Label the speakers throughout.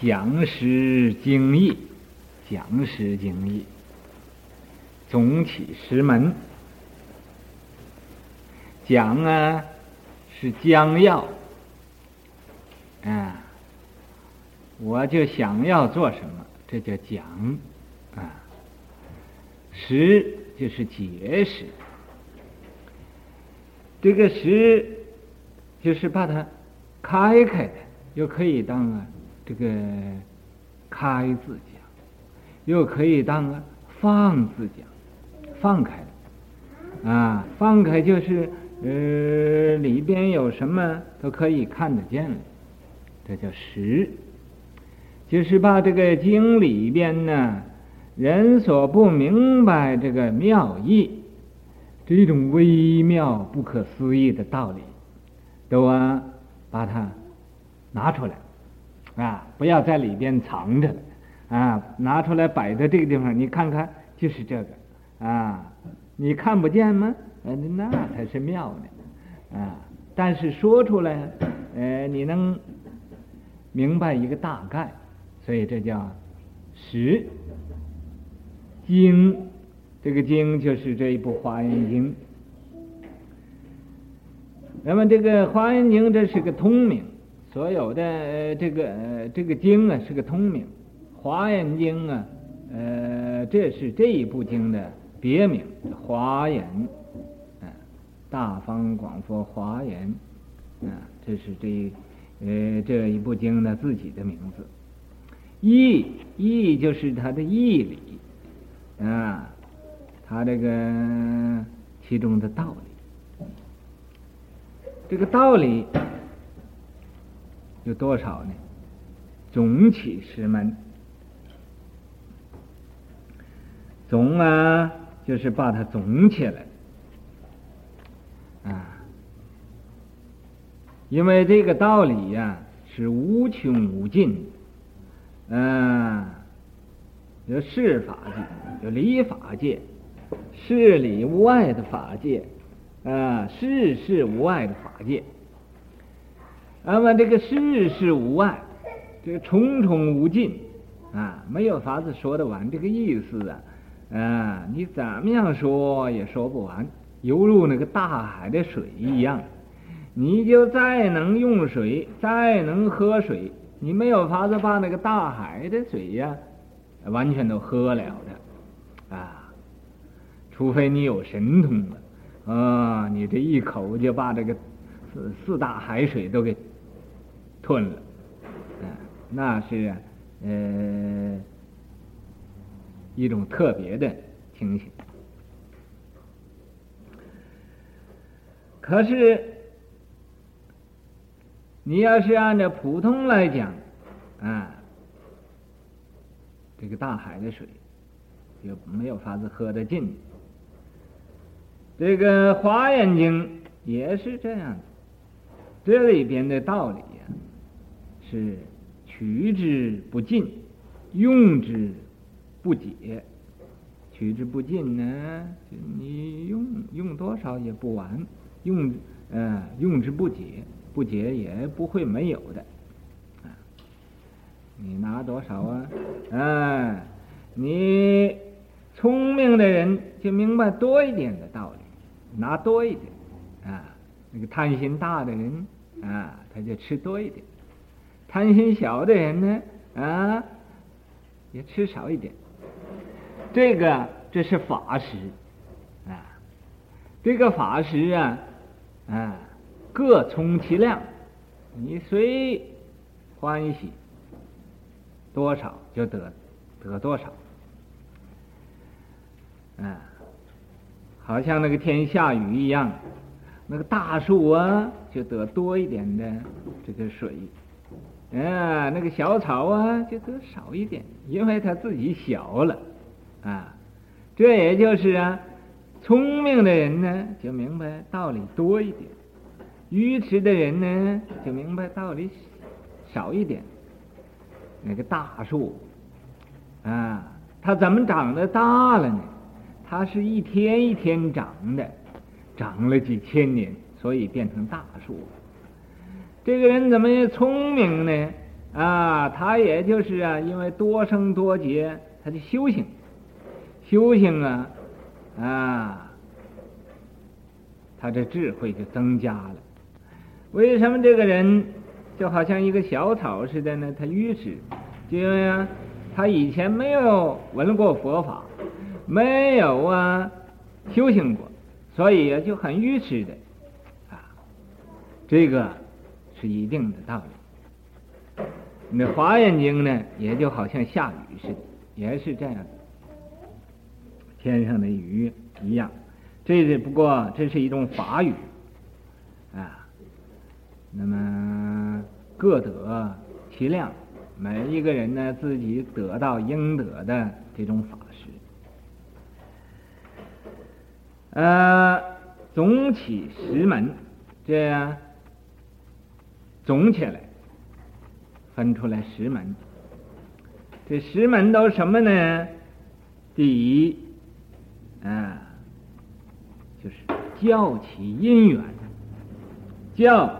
Speaker 1: 讲师经义，讲师经义，总起十门。讲啊，是将要，啊，我就想要做什么，这叫讲，啊，实就是解释，这个实就是把它开开的，又可以当啊。这个开字讲，又可以当个放字讲，放开啊，放开就是呃里边有什么都可以看得见了，这叫实，就是把这个经里边呢人所不明白这个妙义，这种微妙不可思议的道理，都啊把它拿出来。啊，不要在里边藏着，啊，拿出来摆在这个地方，你看看，就是这个，啊，你看不见吗？呃，那才是妙呢，啊，但是说出来，呃，你能明白一个大概，所以这叫实经，这个经就是这一部《华严经》，那么这个《华严经》这是个通名。所有的这个这个经啊是个通名，《华严经》啊，呃，这是这一部经的别名，《华严》啊，大方广佛华严啊，这是这一呃这一部经的自己的名字。义义就是它的义理啊，它这个其中的道理，这个道理。有多少呢？总起十门，总啊，就是把它总起来啊。因为这个道理呀、是无穷无尽，嗯，有事法界，有理法界，事理无碍的法界，啊，事事无碍的法界。那么这个世事无碍，这个重重无尽，啊，没有法子说得完。这个意思啊，啊，你怎么样说也说不完，犹如那个大海的水一样。你就再能用水，再能喝水，你没有法子把那个大海的水呀，完全都喝了的，啊，除非你有神通了，啊，你这一口就把这个四四大海水都给。吞了，啊，那是呃一种特别的情形。可是你要是按照普通来讲，啊，这个大海的水就没有法子喝得尽。这个《华严经》也是这样，这里边的道理。是取之不尽，用之不竭。取之不尽呢，你用用多少也不完；用呃用之不竭，不竭也不会没有的。啊，你拿多少啊？啊，你聪明的人就明白多一点的道理，拿多一点。啊，那个贪心大的人啊，他就吃多一点。贪心小的人呢，啊，也吃少一点。这个这是法识，啊，这个法识啊，啊，各充其量，你随欢喜多少就得得多少，啊，好像那个天下雨一样，那个大树啊就得多一点的这个水。啊，那个小草啊，就得少一点，因为它自己小了，啊，这也就是啊，聪明的人呢就明白道理多一点，愚痴的人呢就明白道理少一点。那个大树，啊，它怎么长得大了呢？它是一天一天长的，长了几千年，所以变成大树。这个人怎么也聪明呢？啊，他也就是啊，因为多生多劫，他的修行，修行啊，啊，他这智慧就增加了。为什么这个人就好像一个小草似的呢？他愚痴，就因为啊，他以前没有闻过佛法，没有啊修行过，所以就很愚痴的啊。这个是一定的道理。那《华严经》呢，也就好像下雨似的，也是这样，天上的雨一样。这是不过这是一种法语啊。那么各得其量，每一个人呢，自己得到应得的这种法师。呃，总起十门，这样总起来分出来十门。这十门都什么呢？第一，啊，就是教起因缘，教。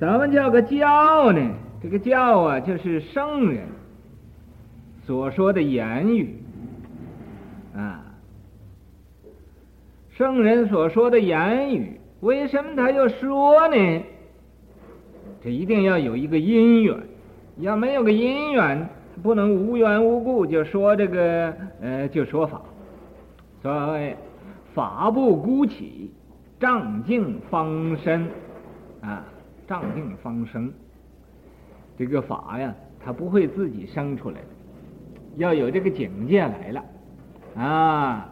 Speaker 1: 怎么叫个教呢？这个教啊，就是圣人所说的言语啊。圣人所说的言语，为什么他要说呢？这一定要有一个因缘，要没有个因缘，不能无缘无故就说这个呃，就说法。所谓法不孤起，障境方生啊。障境方生，这个法呀，它不会自己生出来的，要有这个境界来了，啊，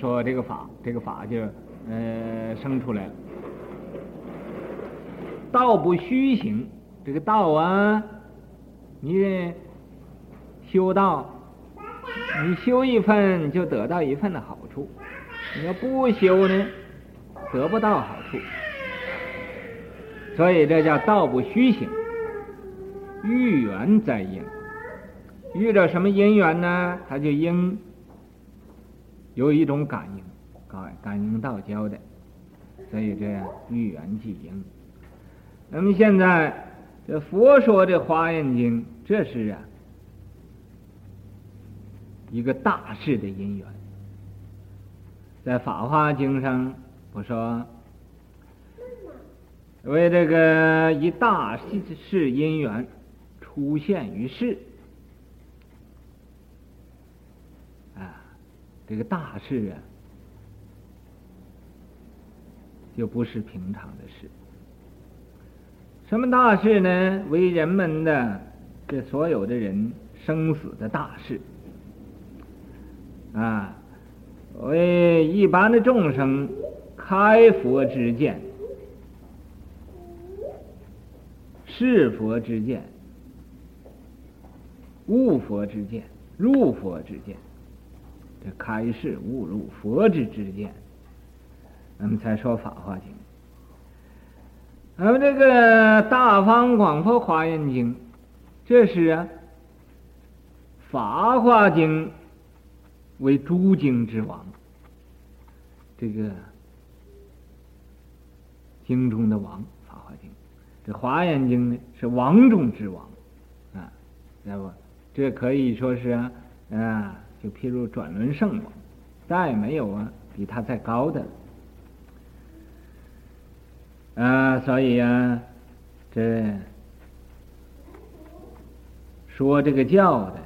Speaker 1: 说这个法，这个法就呃生出来了。道不虚行，这个道啊，你修道，你修一份就得到一份的好处，你要不修呢，得不到好处。所以这叫道不虚行，遇缘在应，遇着什么因缘呢？他就应有一种感应，感感应道交的，所以这样遇缘即应。那么现在这佛说这《华严经》，这是啊一个大事的因缘，在《法华经》上我说。为这个一大事因缘出现于世，啊，这个大事啊，就不是平常的事。什么大事呢？为人们的这所有的人生死的大事，啊，为一般的众生开佛之见。是佛之见，悟佛之见，入佛之见，这开示悟入佛之之见，那么才说《法华经》。咱们这个《大方广佛华严经》，这是啊，《法华经》为诸经之王，这个经中的王。法华经这《华严经》呢是王中之王，啊，知道不？这可以说是啊，啊，就譬如转轮圣王，再没有啊比他再高的，啊，所以啊，这说这个教的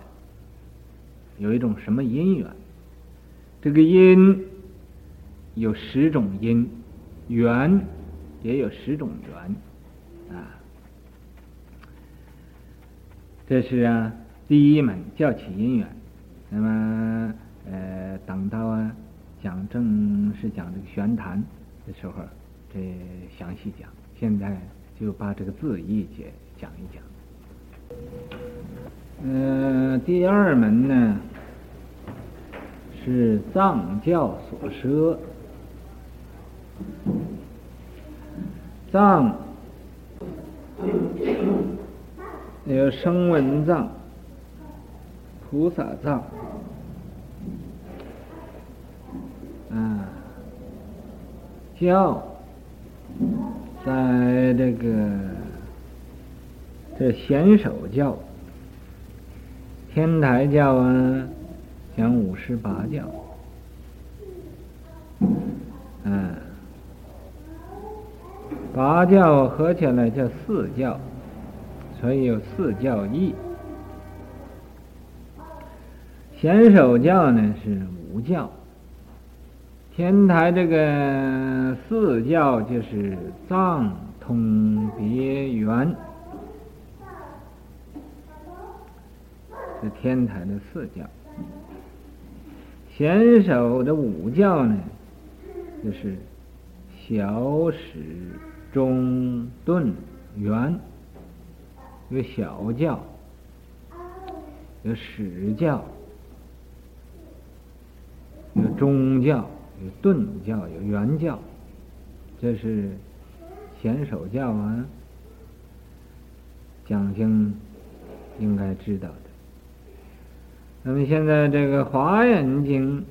Speaker 1: 有一种什么因缘？这个因有十种因，缘也有十种缘。啊，这是啊，第一门教起因缘。那么呃，等到啊讲正式讲这个玄谈的时候，这详细讲。现在就把这个字义解讲一讲。呃，第二门呢是藏教所摄，藏。有声闻藏、菩萨藏，啊，教在这个这显首教，天台教啊，讲五十八教，嗯，八教合起来叫四教，所以有四教义。显首教呢是五教，天台这个四教就是藏通别圆。是天台的四教，显首的五教呢，就是小始中顿圆，有小教，有始教，有中教，有顿教，有圆教，这是显首教啊，讲经应该知道的。那么现在这个《华严经》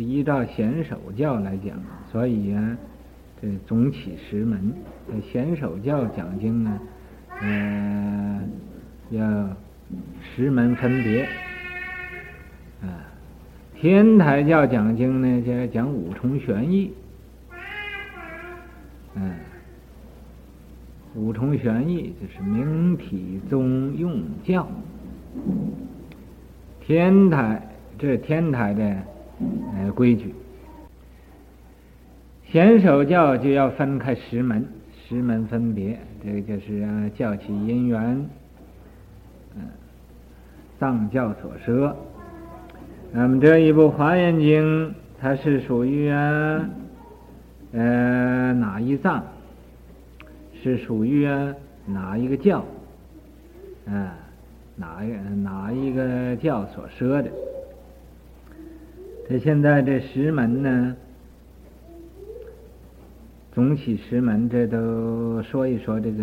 Speaker 1: 依照显首教来讲，所以啊，这总起十门。这显首教讲经呢，呃，要十门分别。天台教讲经呢，就要讲五重玄义。嗯，五重玄义就是明体宗用教。天台，这是天台的呃规矩。显首教就要分开十门，十门分别，这个就是啊教起因缘，嗯，藏教所摄。那么这一部《华严经》，它是属于啊呃哪一藏？是属于啊哪一个教？啊？哪一哪一个教所说的？这现在这十门呢，总起十门，这都说一说这个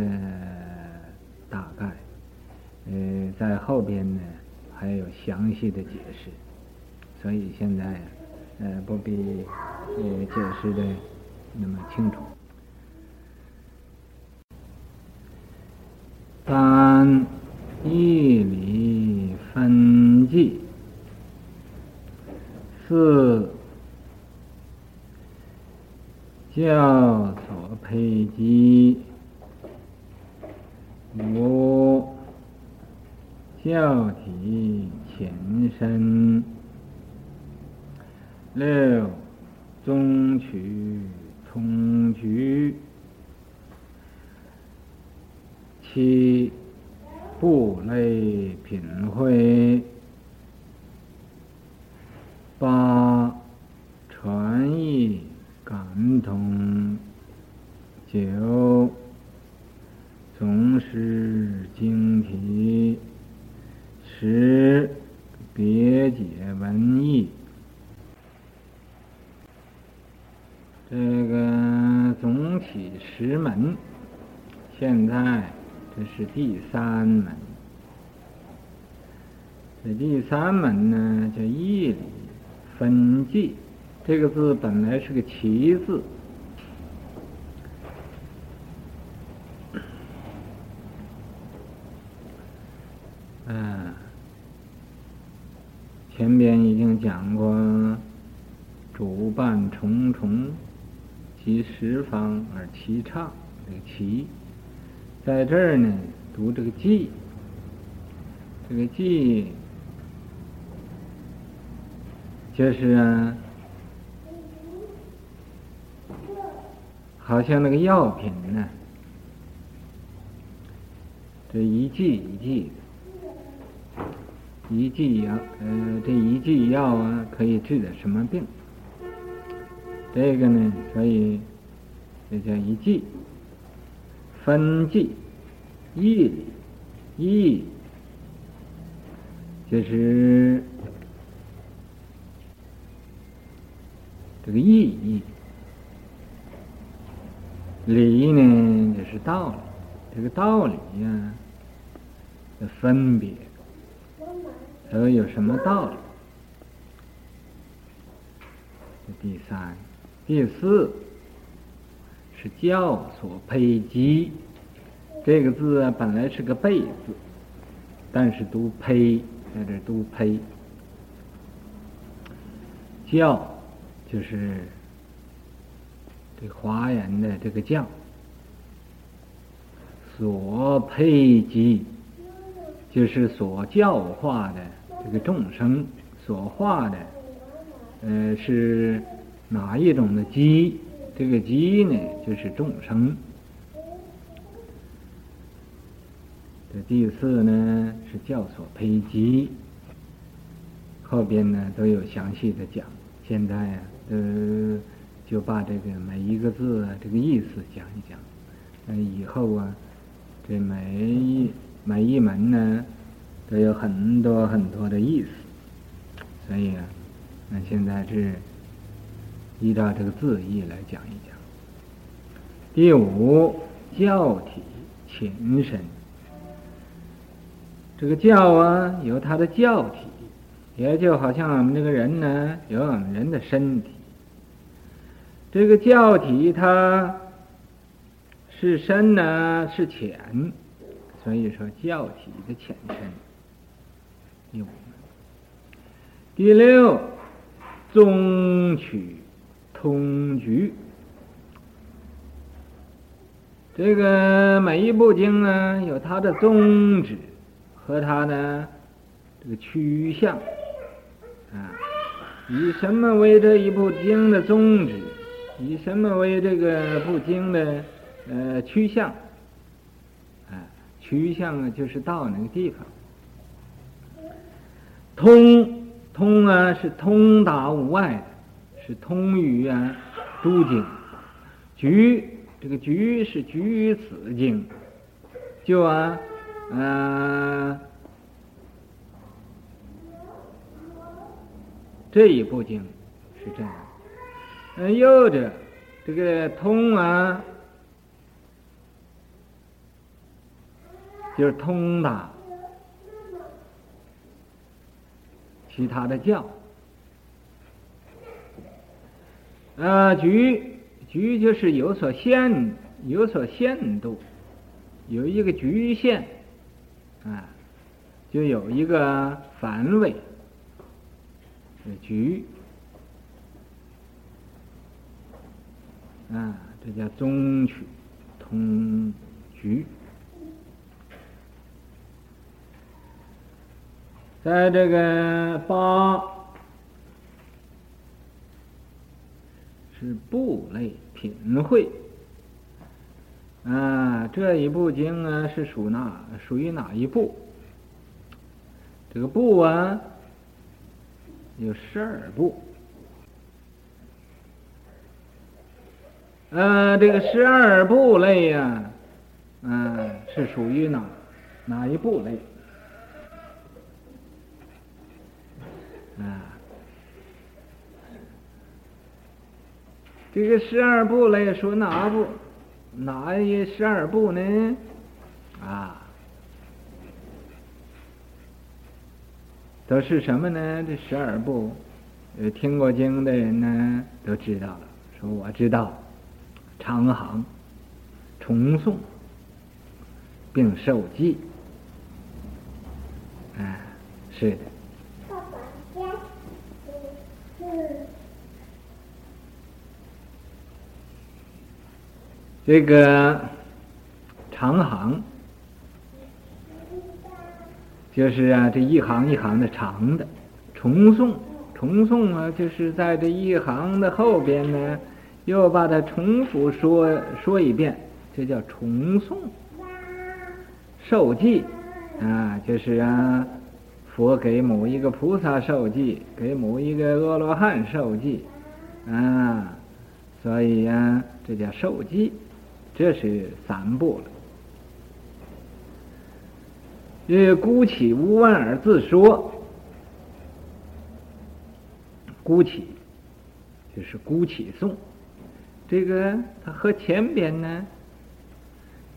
Speaker 1: 大概。呃，在后边呢还有详细的解释，所以现在呃不必呃解释的那么清楚。三。义理分际，四教所配机，五教体前身，六宗取从句，七。部类品会，八传译感统，九总释经题，十别解文义。这个总起十门，现在。这是第三门，这第三门呢叫义理分际，这个字本来是个奇字，嗯，前边已经讲过，主办重重，及十方而齐唱，这个齐。在这儿呢，读这个“际”，这个“际”就是啊，好像那个药品呢，这一剂一剂的，一剂药，呃，这一剂药啊，可以治的什么病？这个呢，所以这叫一剂。分剂，义理，义就是这个意义，理呢就是道理，这个道理呀的分别，都有什么道理？第三，第四是。教所配机，这个字啊，本来是个贝字，但是读胚，在这读胚。教就是这华严的这个教，所配及就是所教化的这个众生所化的，呃，是哪一种的机？这个机呢，就是众生。这第四呢是教所胚及，后边呢都有详细的讲。现在呀，呃，就把这个每一个字啊，这个意思讲一讲。那以后啊，这每一每一门呢，都有很多很多的意思。所以啊，那现在是依照这个字义来讲一讲。第五，教体情身。这个教啊，有它的教体，也就好像我们这个人呢，有我们人的身体。这个教体它是深呢，是浅，所以说教体的浅深。第五，第六，宗取通局。这个每一部经呢，有它的宗旨。和它呢，这个趋向啊，以什么为这一部经的宗旨？以什么为这个部经的呃趋向？啊，趋向啊，就是到那个地方。通通啊，是通达无碍的，是通于啊诸经。局这个局是局于此经，就啊。嗯、这一部经是这样。嗯，有着这个通啊，就是通达其他的教。呃，局局就是有所限，有所限度，有一个局限。啊，就有一个范围局，啊，这叫中曲通局。在这个八是部类品会。啊，这一部经啊是属哪？属于哪一部？这个部啊有十二部。呃，这个十二部类呀，嗯，是属于哪哪一部类？啊，这个十二部类属哪部？哪一十二部呢？啊，都是什么呢？这十二部，呃，听过经的人呢都知道了。说我知道，长行、重诵，并受记。啊，是的。这个长行就是啊，这一行一行的长的重诵，重诵啊，就是在这一行的后边呢，又把它重复说说一遍，这叫重诵。受记啊，就是啊，佛给某一个菩萨受记，给某一个阿罗汉受记啊，所以呀、啊，这叫受记。这是三部了。因为孤起无问而自说，孤起就是孤起诵，这个它和前边呢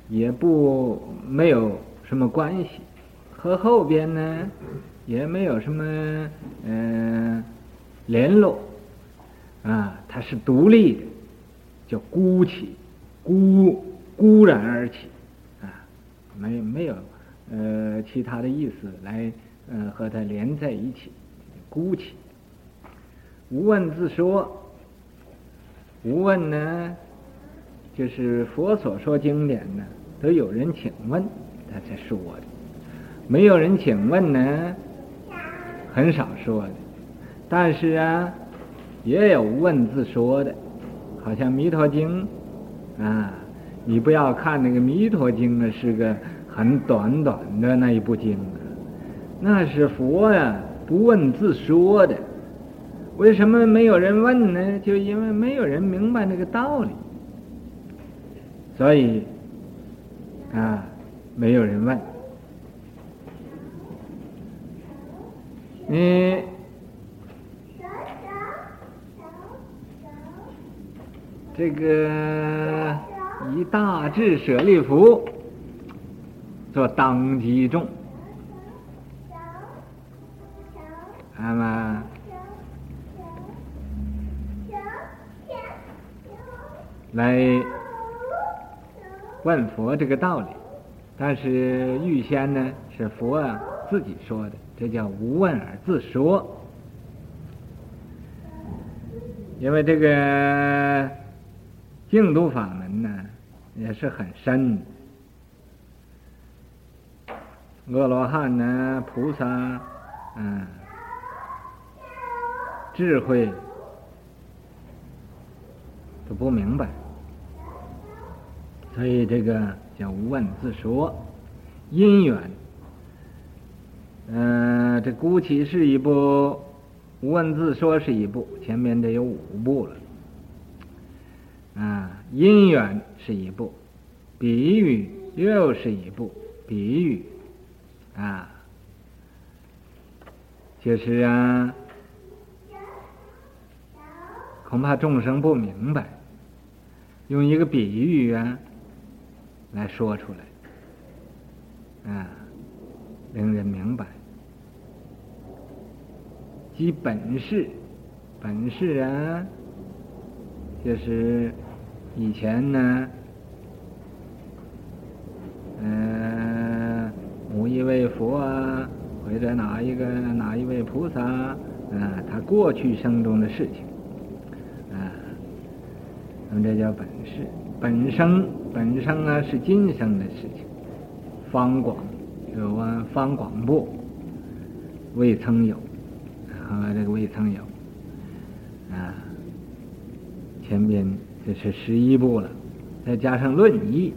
Speaker 1: 也不没有什么关系，和后边呢也没有什么嗯、呃、联络啊，它是独立的，叫孤起。孤孤然而起，啊，没没有呃其他的意思来呃和它连在一起，孤起。无问自说，无问呢，就是佛所说经典呢，都有人请问，他才说的；没有人请问呢，很少说的。但是啊，也有问自说的，好像《弥陀经》啊，你不要看那个《弥陀经》呢，是个很短短的那一部经啊，那是佛呀、啊，不问自说的。为什么没有人问呢？就因为没有人明白那个道理，所以啊，没有人问。你这个以大智舍利弗做当机众，那么。来问佛这个道理，但是预先呢是佛啊自己说的，这叫无问而自说。因为这个净土法门呢也是很深的，阿罗汉呢菩萨，嗯，智慧都不明白。所以这个叫无问自说，因缘。嗯、这孤起是一部，无问自说是一部，前面得有五部了。啊，因缘是一部，比喻又是一部，比喻，啊，就是啊，恐怕众生不明白，用一个比喻啊。来说出来，啊，令人明白。即本事，本事啊，就是以前呢，嗯、呃，某一位佛啊，或者哪一个哪一位菩萨啊，他过去生中的事情，这叫本事。本生本生啊，是今生的事情。方广有啊，方广部未曾有，啊，这个未曾有啊。前边这是十一部了，再加上论义，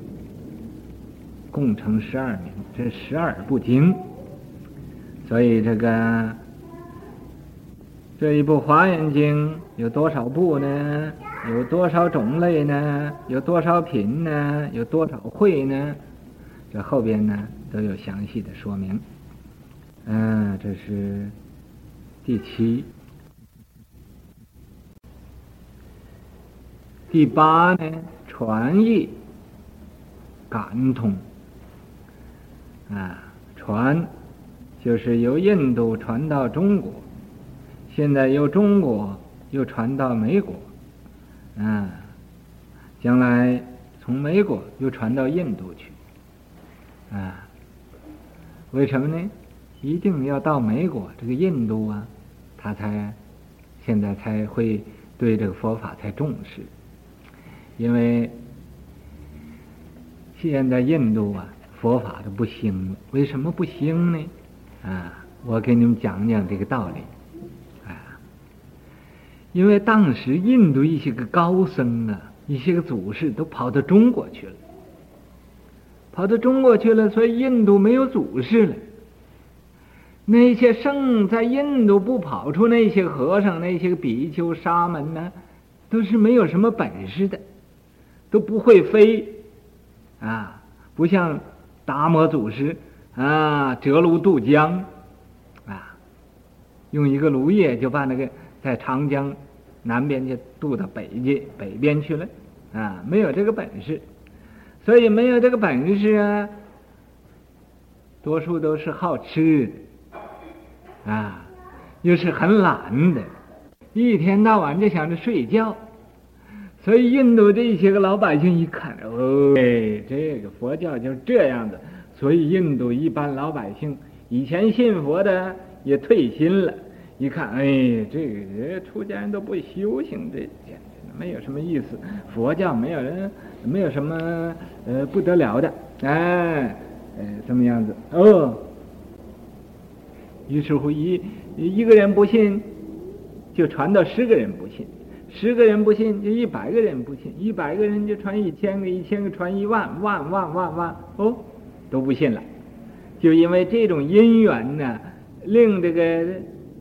Speaker 1: 共成十二名，这十二部经。所以这个这一部华严经有多少部呢？有多少种类呢？有多少品呢？有多少会呢？这后边呢都有详细的说明。嗯，这是第七、第八呢？传译、感通。啊，传就是由印度传到中国，现在由中国又传到美国。啊，将来从美国又传到印度去，啊，为什么呢？一定要到美国这个印度啊，他才现在才会对这个佛法才重视，因为现在印度啊佛法都不兴了，为什么不兴呢？啊，我给你们讲讲这个道理。因为当时印度一些个高僧啊，一些个祖师都跑到中国去了，跑到中国去了，所以印度没有祖师了。那些圣在印度不跑出那些和尚、那些个比丘、沙门呢，都是没有什么本事的，都不会飞，啊，不像达摩祖师啊，折芦渡江，啊，用一个芦叶就把那个。在长江南边就渡到北界北边去了，啊，没有这个本事，所以没有这个本事啊，多数都是好吃的，啊，又是很懒的，一天到晚就想着睡觉，所以印度这些个老百姓一看，哦，哎，这个佛教就这样子，所以印度一般老百姓以前信佛的也退心了，一看，哎，这个人出家人都不修行，这简直没有什么意思。佛教没有人，没有什么呃不得了的，哎，呃，这么样子哦。于是乎一一个人不信，就传到十个人不信。十个人不信，就一百个人不信；一百个人就传一千个，一千个传一万，万万万万哦，都不信了。就因为这种因缘呢，令这个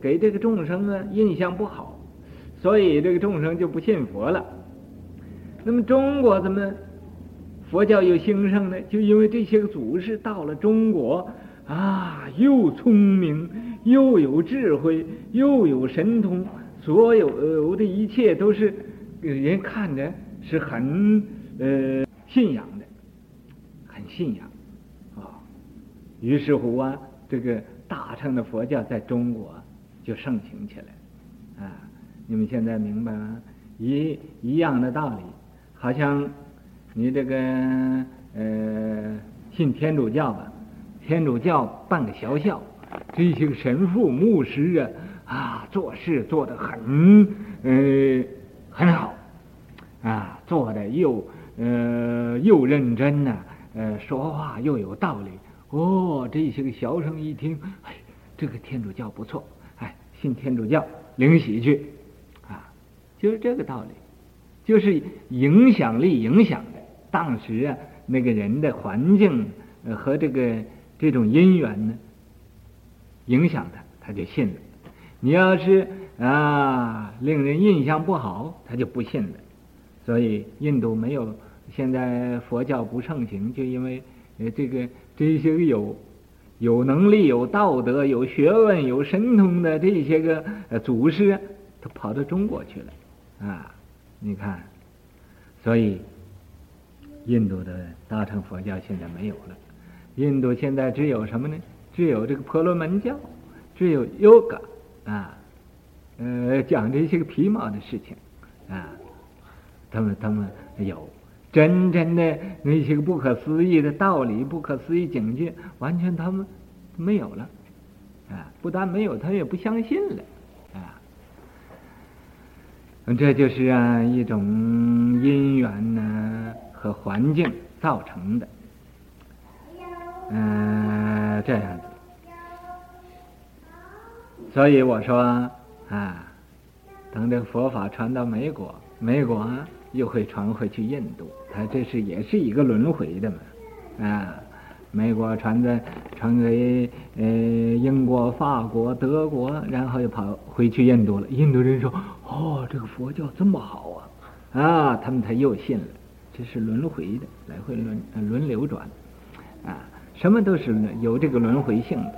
Speaker 1: 给这个众生啊印象不好，所以这个众生就不信佛了。那么中国怎么佛教又兴盛呢？就因为这些个祖师到了中国啊，又聪明，又有智慧，又有神通。所有，的一切都是给人看着是很呃信仰的，很信仰啊。于是乎啊，这个大乘的佛教在中国就盛行起来啊。你们现在明白吗？一一样的道理，好像你这个呃信天主教吧，天主教办个学校，这些个神父、牧师啊。啊，做事做得很，呃，很好，啊，做的又，呃，又认真呐、呃，说话又有道理。哦，这些个学生一听，哎，这个天主教不错，信天主教领洗去，啊，就是这个道理，就是影响力影响的。当时啊，那个人的环境和这个这种因缘呢，影响他，他就信了。你要是啊，令人印象不好，他就不信了。所以印度没有现在佛教不盛行，就因为呃这个这些有有能力、有道德、有学问、有神通的这些个祖师，都跑到中国去了啊！你看，所以印度的大乘佛教现在没有了。印度现在只有什么呢？只有这个婆罗门教，只有 Yoga。啊，呃，讲这些个皮毛的事情，啊，他们他们有真正的那些个不可思议的道理、不可思议境界，完全他们没有了，啊，不但没有，他也不相信了，啊，这就是啊一种因缘呢和环境造成的，嗯、呃，这样子。所以我说啊，等这个佛法传到美国，美国又会传回去印度，它这是也是一个轮回的嘛，啊，美国传的传给呃英国、法国、德国，然后又跑回去印度了。印度人说：“哦，这个佛教这么好啊！”啊，他们才又信了。这是轮回的，来回轮轮流转，啊，什么都是有这个轮回性的。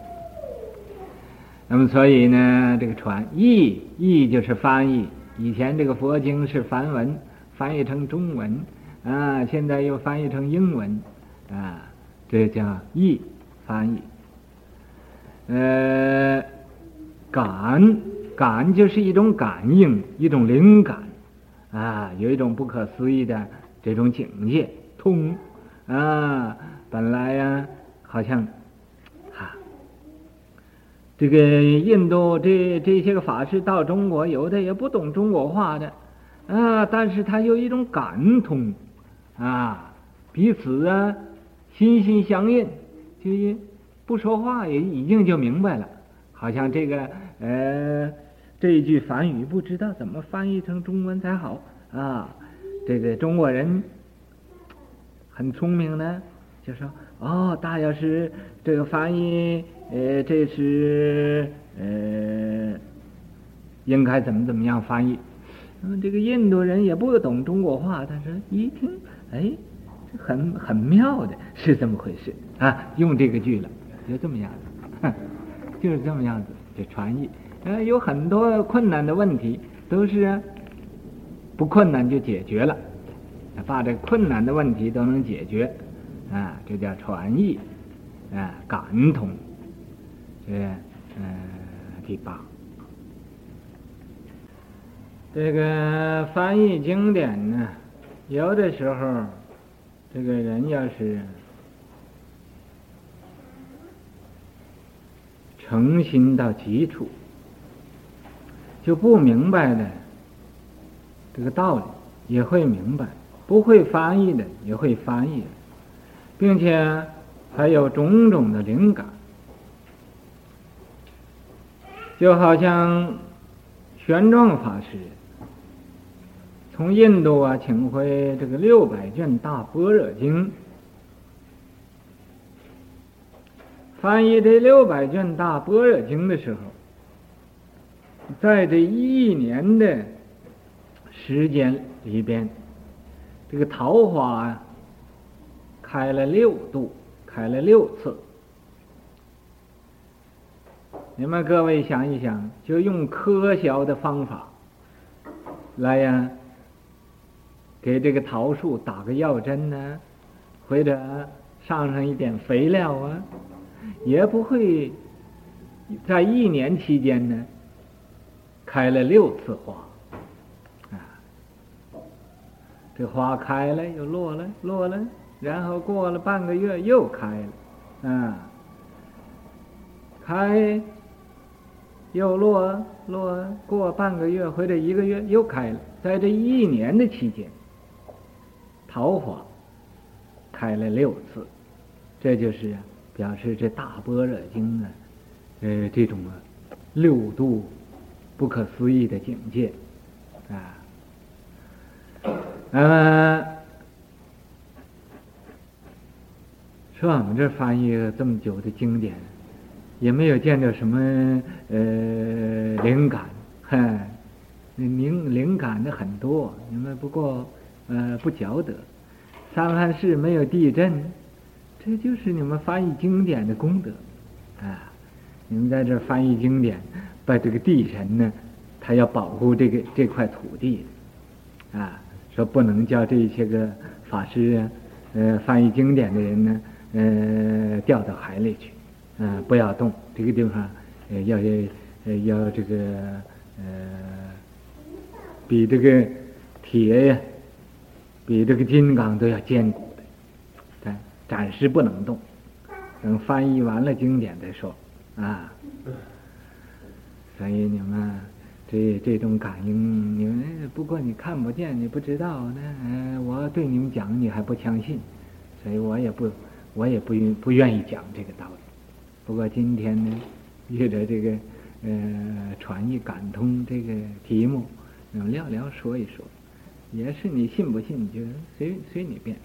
Speaker 1: 那么，所以呢，这个传译译就是翻译。以前这个佛经是梵文，翻译成中文啊，现在又翻译成英文啊，这叫译翻译。呃，感感就是一种感应，一种灵感啊，有一种不可思议的这种境界，通啊，本来呀、好像。这个印度这这些个法师到中国，有的也不懂中国话的，啊，但是他有一种感通，啊，彼此啊心心相印，就不说话也已经就明白了，好像这个呃这一句梵语不知道怎么翻译成中文才好啊，这个中国人很聪明呢，就说哦，大要是这个翻译。呃，这是呃，应该怎么怎么样翻译？嗯，这个印度人也不懂中国话，但是一听，哎，这很很妙的，是这么回事啊？用这个句了，就这么样子，就是这么样子，就传译。呃，有很多困难的问题，都是不困难就解决了，把这困难的问题都能解决，啊，这叫传译，啊，感通。这嗯，第八，这个翻译经典呢，有的时候，这个人要是诚心到极处，就不明白的这个道理也会明白，不会翻译的也会翻译，并且还有种种的灵感，就好像玄奘法师从印度啊请回这个六百卷大般若经。翻译这六百卷大般若经的时候，在这一年的时间里边，这个桃花啊开了六度，开了六次。你们各位想一想，就用科学的方法来呀，给这个桃树打个药针呢，或者上上一点肥料啊。也不会在一年期间呢，开了六次花，啊，这花开了又落了，落了，然后过了半个月又开了，啊，开又落，落过半个月或者一个月又开了，在这一年的期间，桃花开了六次，这就是。表示这大般若经呢，呃，这种啊六度不可思议的境界。啊，呃，说我们这翻译了这么久的经典，也没有见到什么呃灵感，嗨，灵灵感的很多，你们不过呃不晓得，三藩市没有地震。这就是你们翻译经典的功德，啊！你们在这翻译经典，把这个地神呢，他要保护这个这块土地，啊，说不能叫这些个法师啊，呃，翻译经典的人呢，呃，掉到海里去，啊，不要动这个地方，呃，要要这个呃，比这个铁呀，比这个金刚都要坚固的，但。暂时不能动，等翻译完了经典再说啊。所以你们这这种感应，你们不过你看不见，你不知道，那我对你们讲，你还不相信，所以我也不我也不愿不愿意讲这个道理。不过今天呢，遇着这个呃传译感通这个题目，那么聊聊说一说，也是你信不信，就随随你便。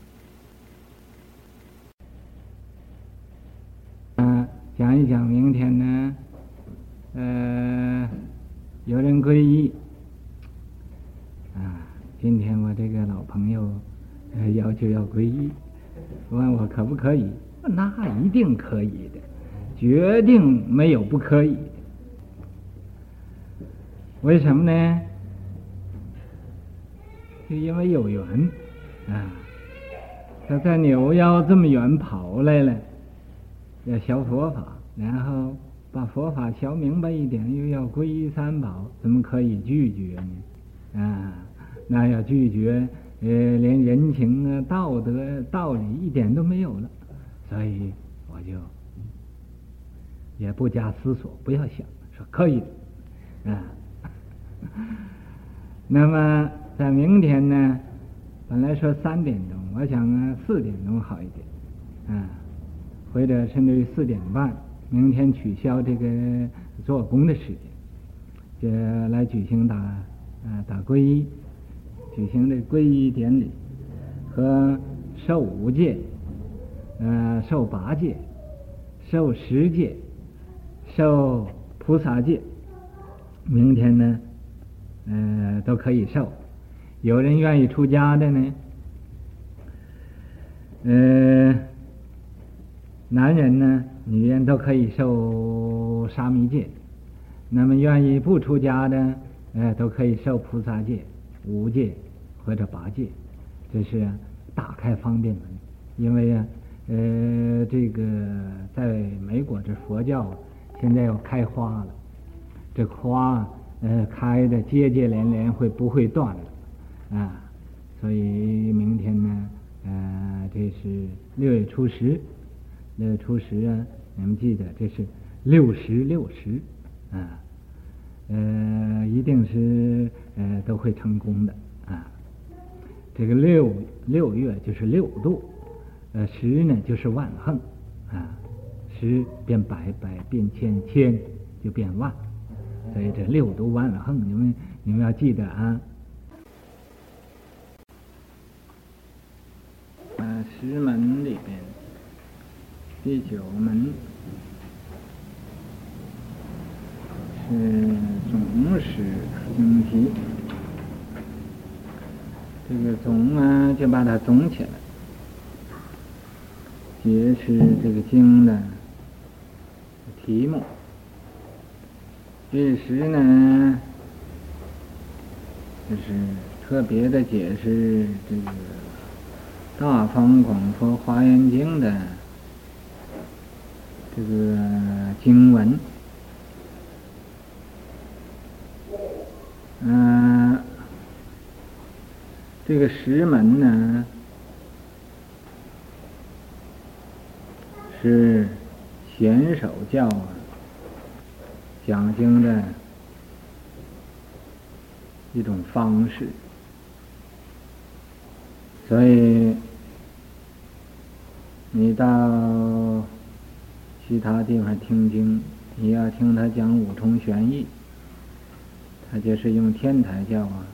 Speaker 1: 讲一讲，明天呢，呃，有人皈依，啊，今天我这个老朋友，呃，要求要皈依，问我可不可以？那一定可以的，决定没有不可以。为什么呢？就因为有缘，啊，他在纽腰这么远跑来了。要学佛法，然后把佛法学明白一点，又要皈依三宝，怎么可以拒绝呢？啊，那要拒绝，呃，连人情啊、道德、道理一点都没有了。所以我就也不加思索，不要想，说可以的，啊。那么在明天呢，本来说三点钟，我想啊，四点钟好一点，啊。或者甚至于四点半，明天取消这个做工的时间，就来举行打啊打皈依，举行这皈依典礼和受五戒，呃受八戒，受十戒，受菩萨戒，明天呢，呃都可以受。有人愿意出家的呢，呃。男人呢，女人都可以受沙弥戒，那么愿意不出家的，呃，都可以受菩萨戒、五戒或者八戒，这是打开方便门。因为啊，呃，这个在美国这佛教现在要开花了，这花呃开的接接连连，会不会断了啊？所以明天呢，呃，这是六月初十。六月初十啊，你们记得这是六十六十，啊，呃，一定是呃都会成功的啊。这个六六月就是六度，呃，十呢就是万横，啊，十变百，百变千，千就变万，所以这六度万横，你们你们要记得啊。呃，十门里边第九门是总始经题。这个总啊，就把它总起来，解释这个经的题目。第十呢，就是特别的解释这个《大方广佛华严经》的这个经文，嗯、这个石门呢，是显首教啊讲经的一种方式，所以你到其他地方听经，你要听他讲五重玄义，他就是用天台教啊。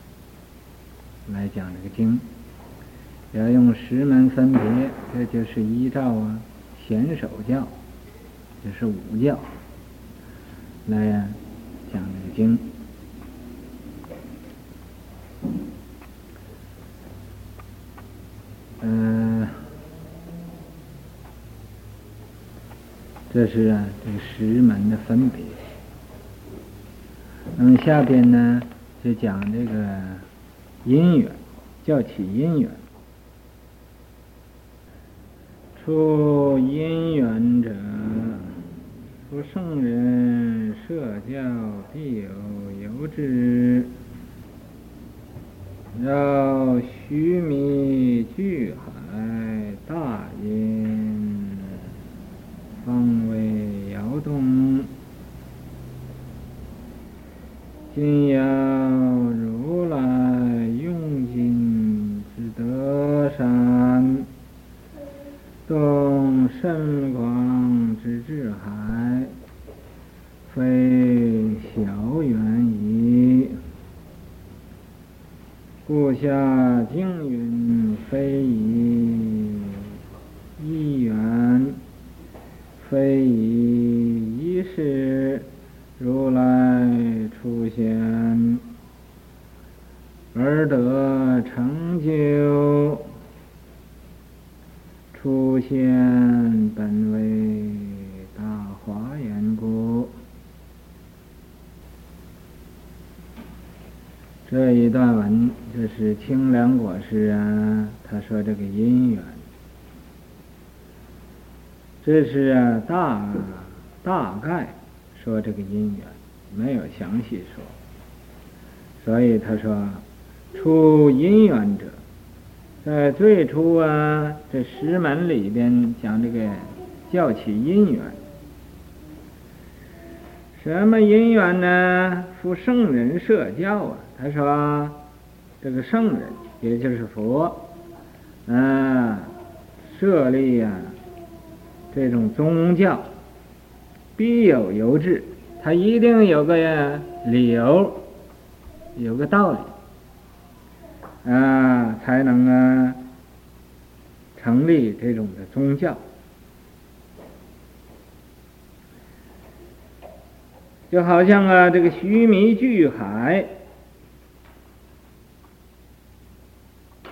Speaker 1: 来讲这个经，要用十门分别，这就是依照啊显首教，就是五教来讲这个经。这是啊这个十门的分别。那么下边呢就讲这个。因缘，叫起因缘。出因缘者，夫圣人设教必有由之。要须弥巨海，大因方为摇动。今要。深广之智海，非小缘矣。故下经云：非以一缘，非以一事，如来出现，而得成就。出现本为大华严故。这一段文就是清凉果师啊，他说这个因缘，这是大大概说这个因缘，没有详细说，所以他说出因缘者。在最初啊，这十门里边讲这个教起因缘，什么因缘呢？夫圣人设教啊，他说这个圣人也就是佛，啊，设立呀这种宗教，必有由之，他一定有个理由，有个道理。啊，才能啊成立这种的宗教，就好像啊这个须弥巨海，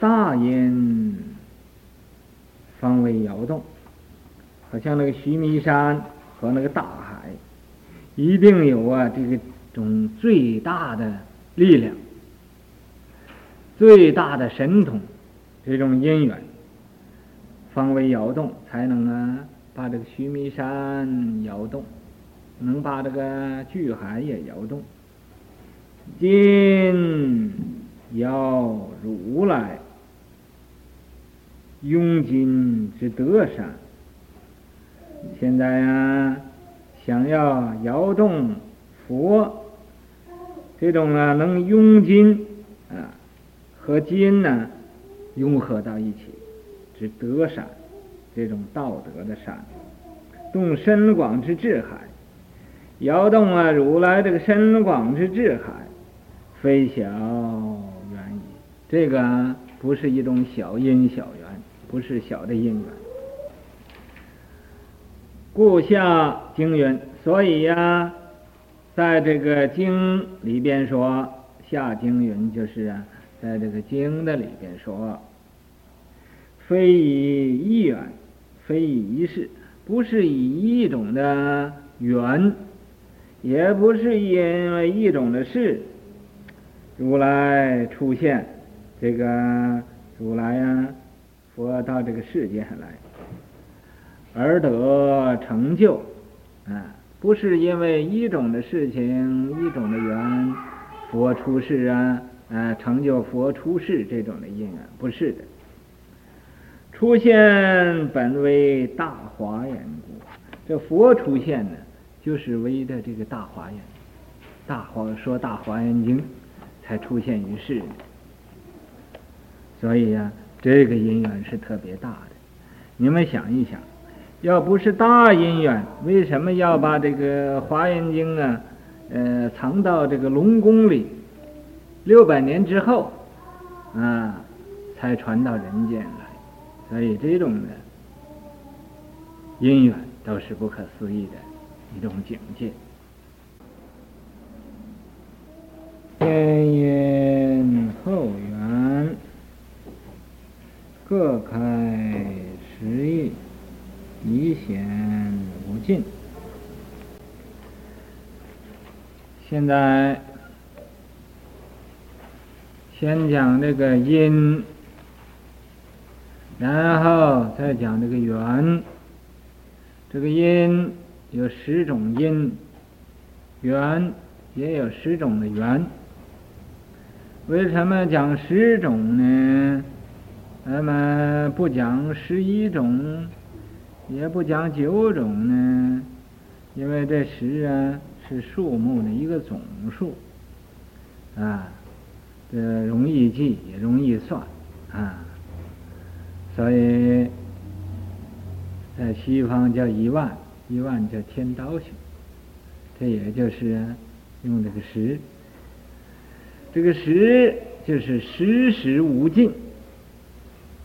Speaker 1: 大因方为摇动，好像那个须弥山和那个大海，一定有啊这个种最大的力量。最大的神通，这种因缘，方为摇动，才能啊把这个须弥山摇动，能把这个巨海也摇动。今摇如来拥今之德山，现在啊想要摇动佛，这种啊能拥金啊和金呢融合到一起，是德善，这种道德的善，动深广之智海，摇动啊如来这个深广之智海，非小缘矣。这个不是一种小因小缘，不是小的因缘。故下经云，所以呀、在这个经里边说，下经云就是啊，在这个经的里边说，非以一缘，非以一事，不是以一种的缘，也不是因为一种的事，如来出现，这个如来呀、啊，佛到这个世界上来。而得成就，啊，不是因为一种的事情、一种的缘，佛出世啊，啊，成就佛出世这种的因缘，不是的。出现本为大华缘故，这佛出现呢，就是为的这个大华缘，大华说大华严经才出现于世的。所以呀、这个因缘是特别大的。你们想一想。要不是大因缘，为什么要把这个《华严经》啊，呃，藏到这个龙宫里？六百年之后，啊，才传到人间来。所以这种的因缘都是不可思议的一种境界。前因后缘，各开十义。以显无尽。现在先讲这个因，然后再讲这个缘。这个因有十种因，缘也有十种的缘。为什么讲十种呢？那么不讲十一种？也不讲九种呢，因为这十啊是数目的一个总数，啊，这容易记也容易算啊，所以在西方叫一万，一万叫天刀行，这也就是用这个十，这个十就是时时无尽，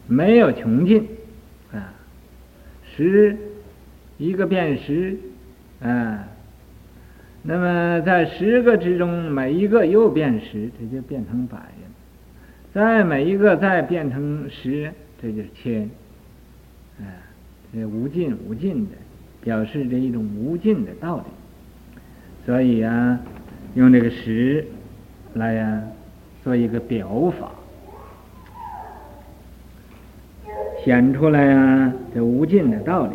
Speaker 1: 没有穷尽。十，一个变十，啊，那么在十个之中，每一个又变十，这就变成百了。再每一个再变成十，这就是千。啊，这无尽无尽的，表示着一种无尽的道理。所以啊，用这个十来呀、做一个表法。显出来啊，这无尽的道理。